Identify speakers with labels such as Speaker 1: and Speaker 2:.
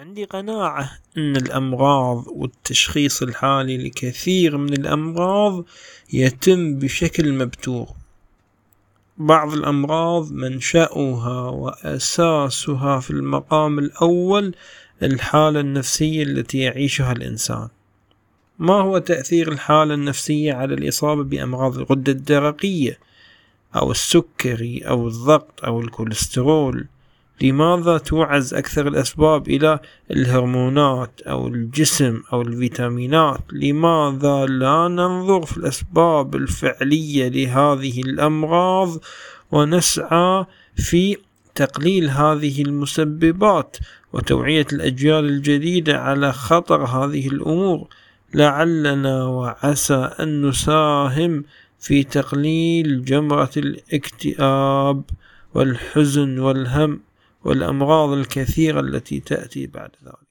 Speaker 1: عندي قناعة أن الأمراض والتشخيص الحالي لكثير من الأمراض يتم بشكل مبتور، بعض الأمراض منشأها وأساسها في المقام الأول الحالة النفسية التي يعيشها الإنسان، ما هو تأثير الحالة النفسية على الإصابة بأمراض الغدة الدرقية أو السكري أو الضغط أو الكوليسترول؟ لماذا توعز أكثر الأسباب إلى الهرمونات أو الجسم أو الفيتامينات؟ لماذا لا ننظر في الأسباب الفعلية لهذه الأمراض ونسعى في تقليل هذه المسببات وتوعية الأجيال الجديدة على خطر هذه الأمور، لعلنا وعسى أن نساهم في تقليل جمرة الاكتئاب والحزن والهم والأمراض الكثيرة التي تأتي بعد ذلك.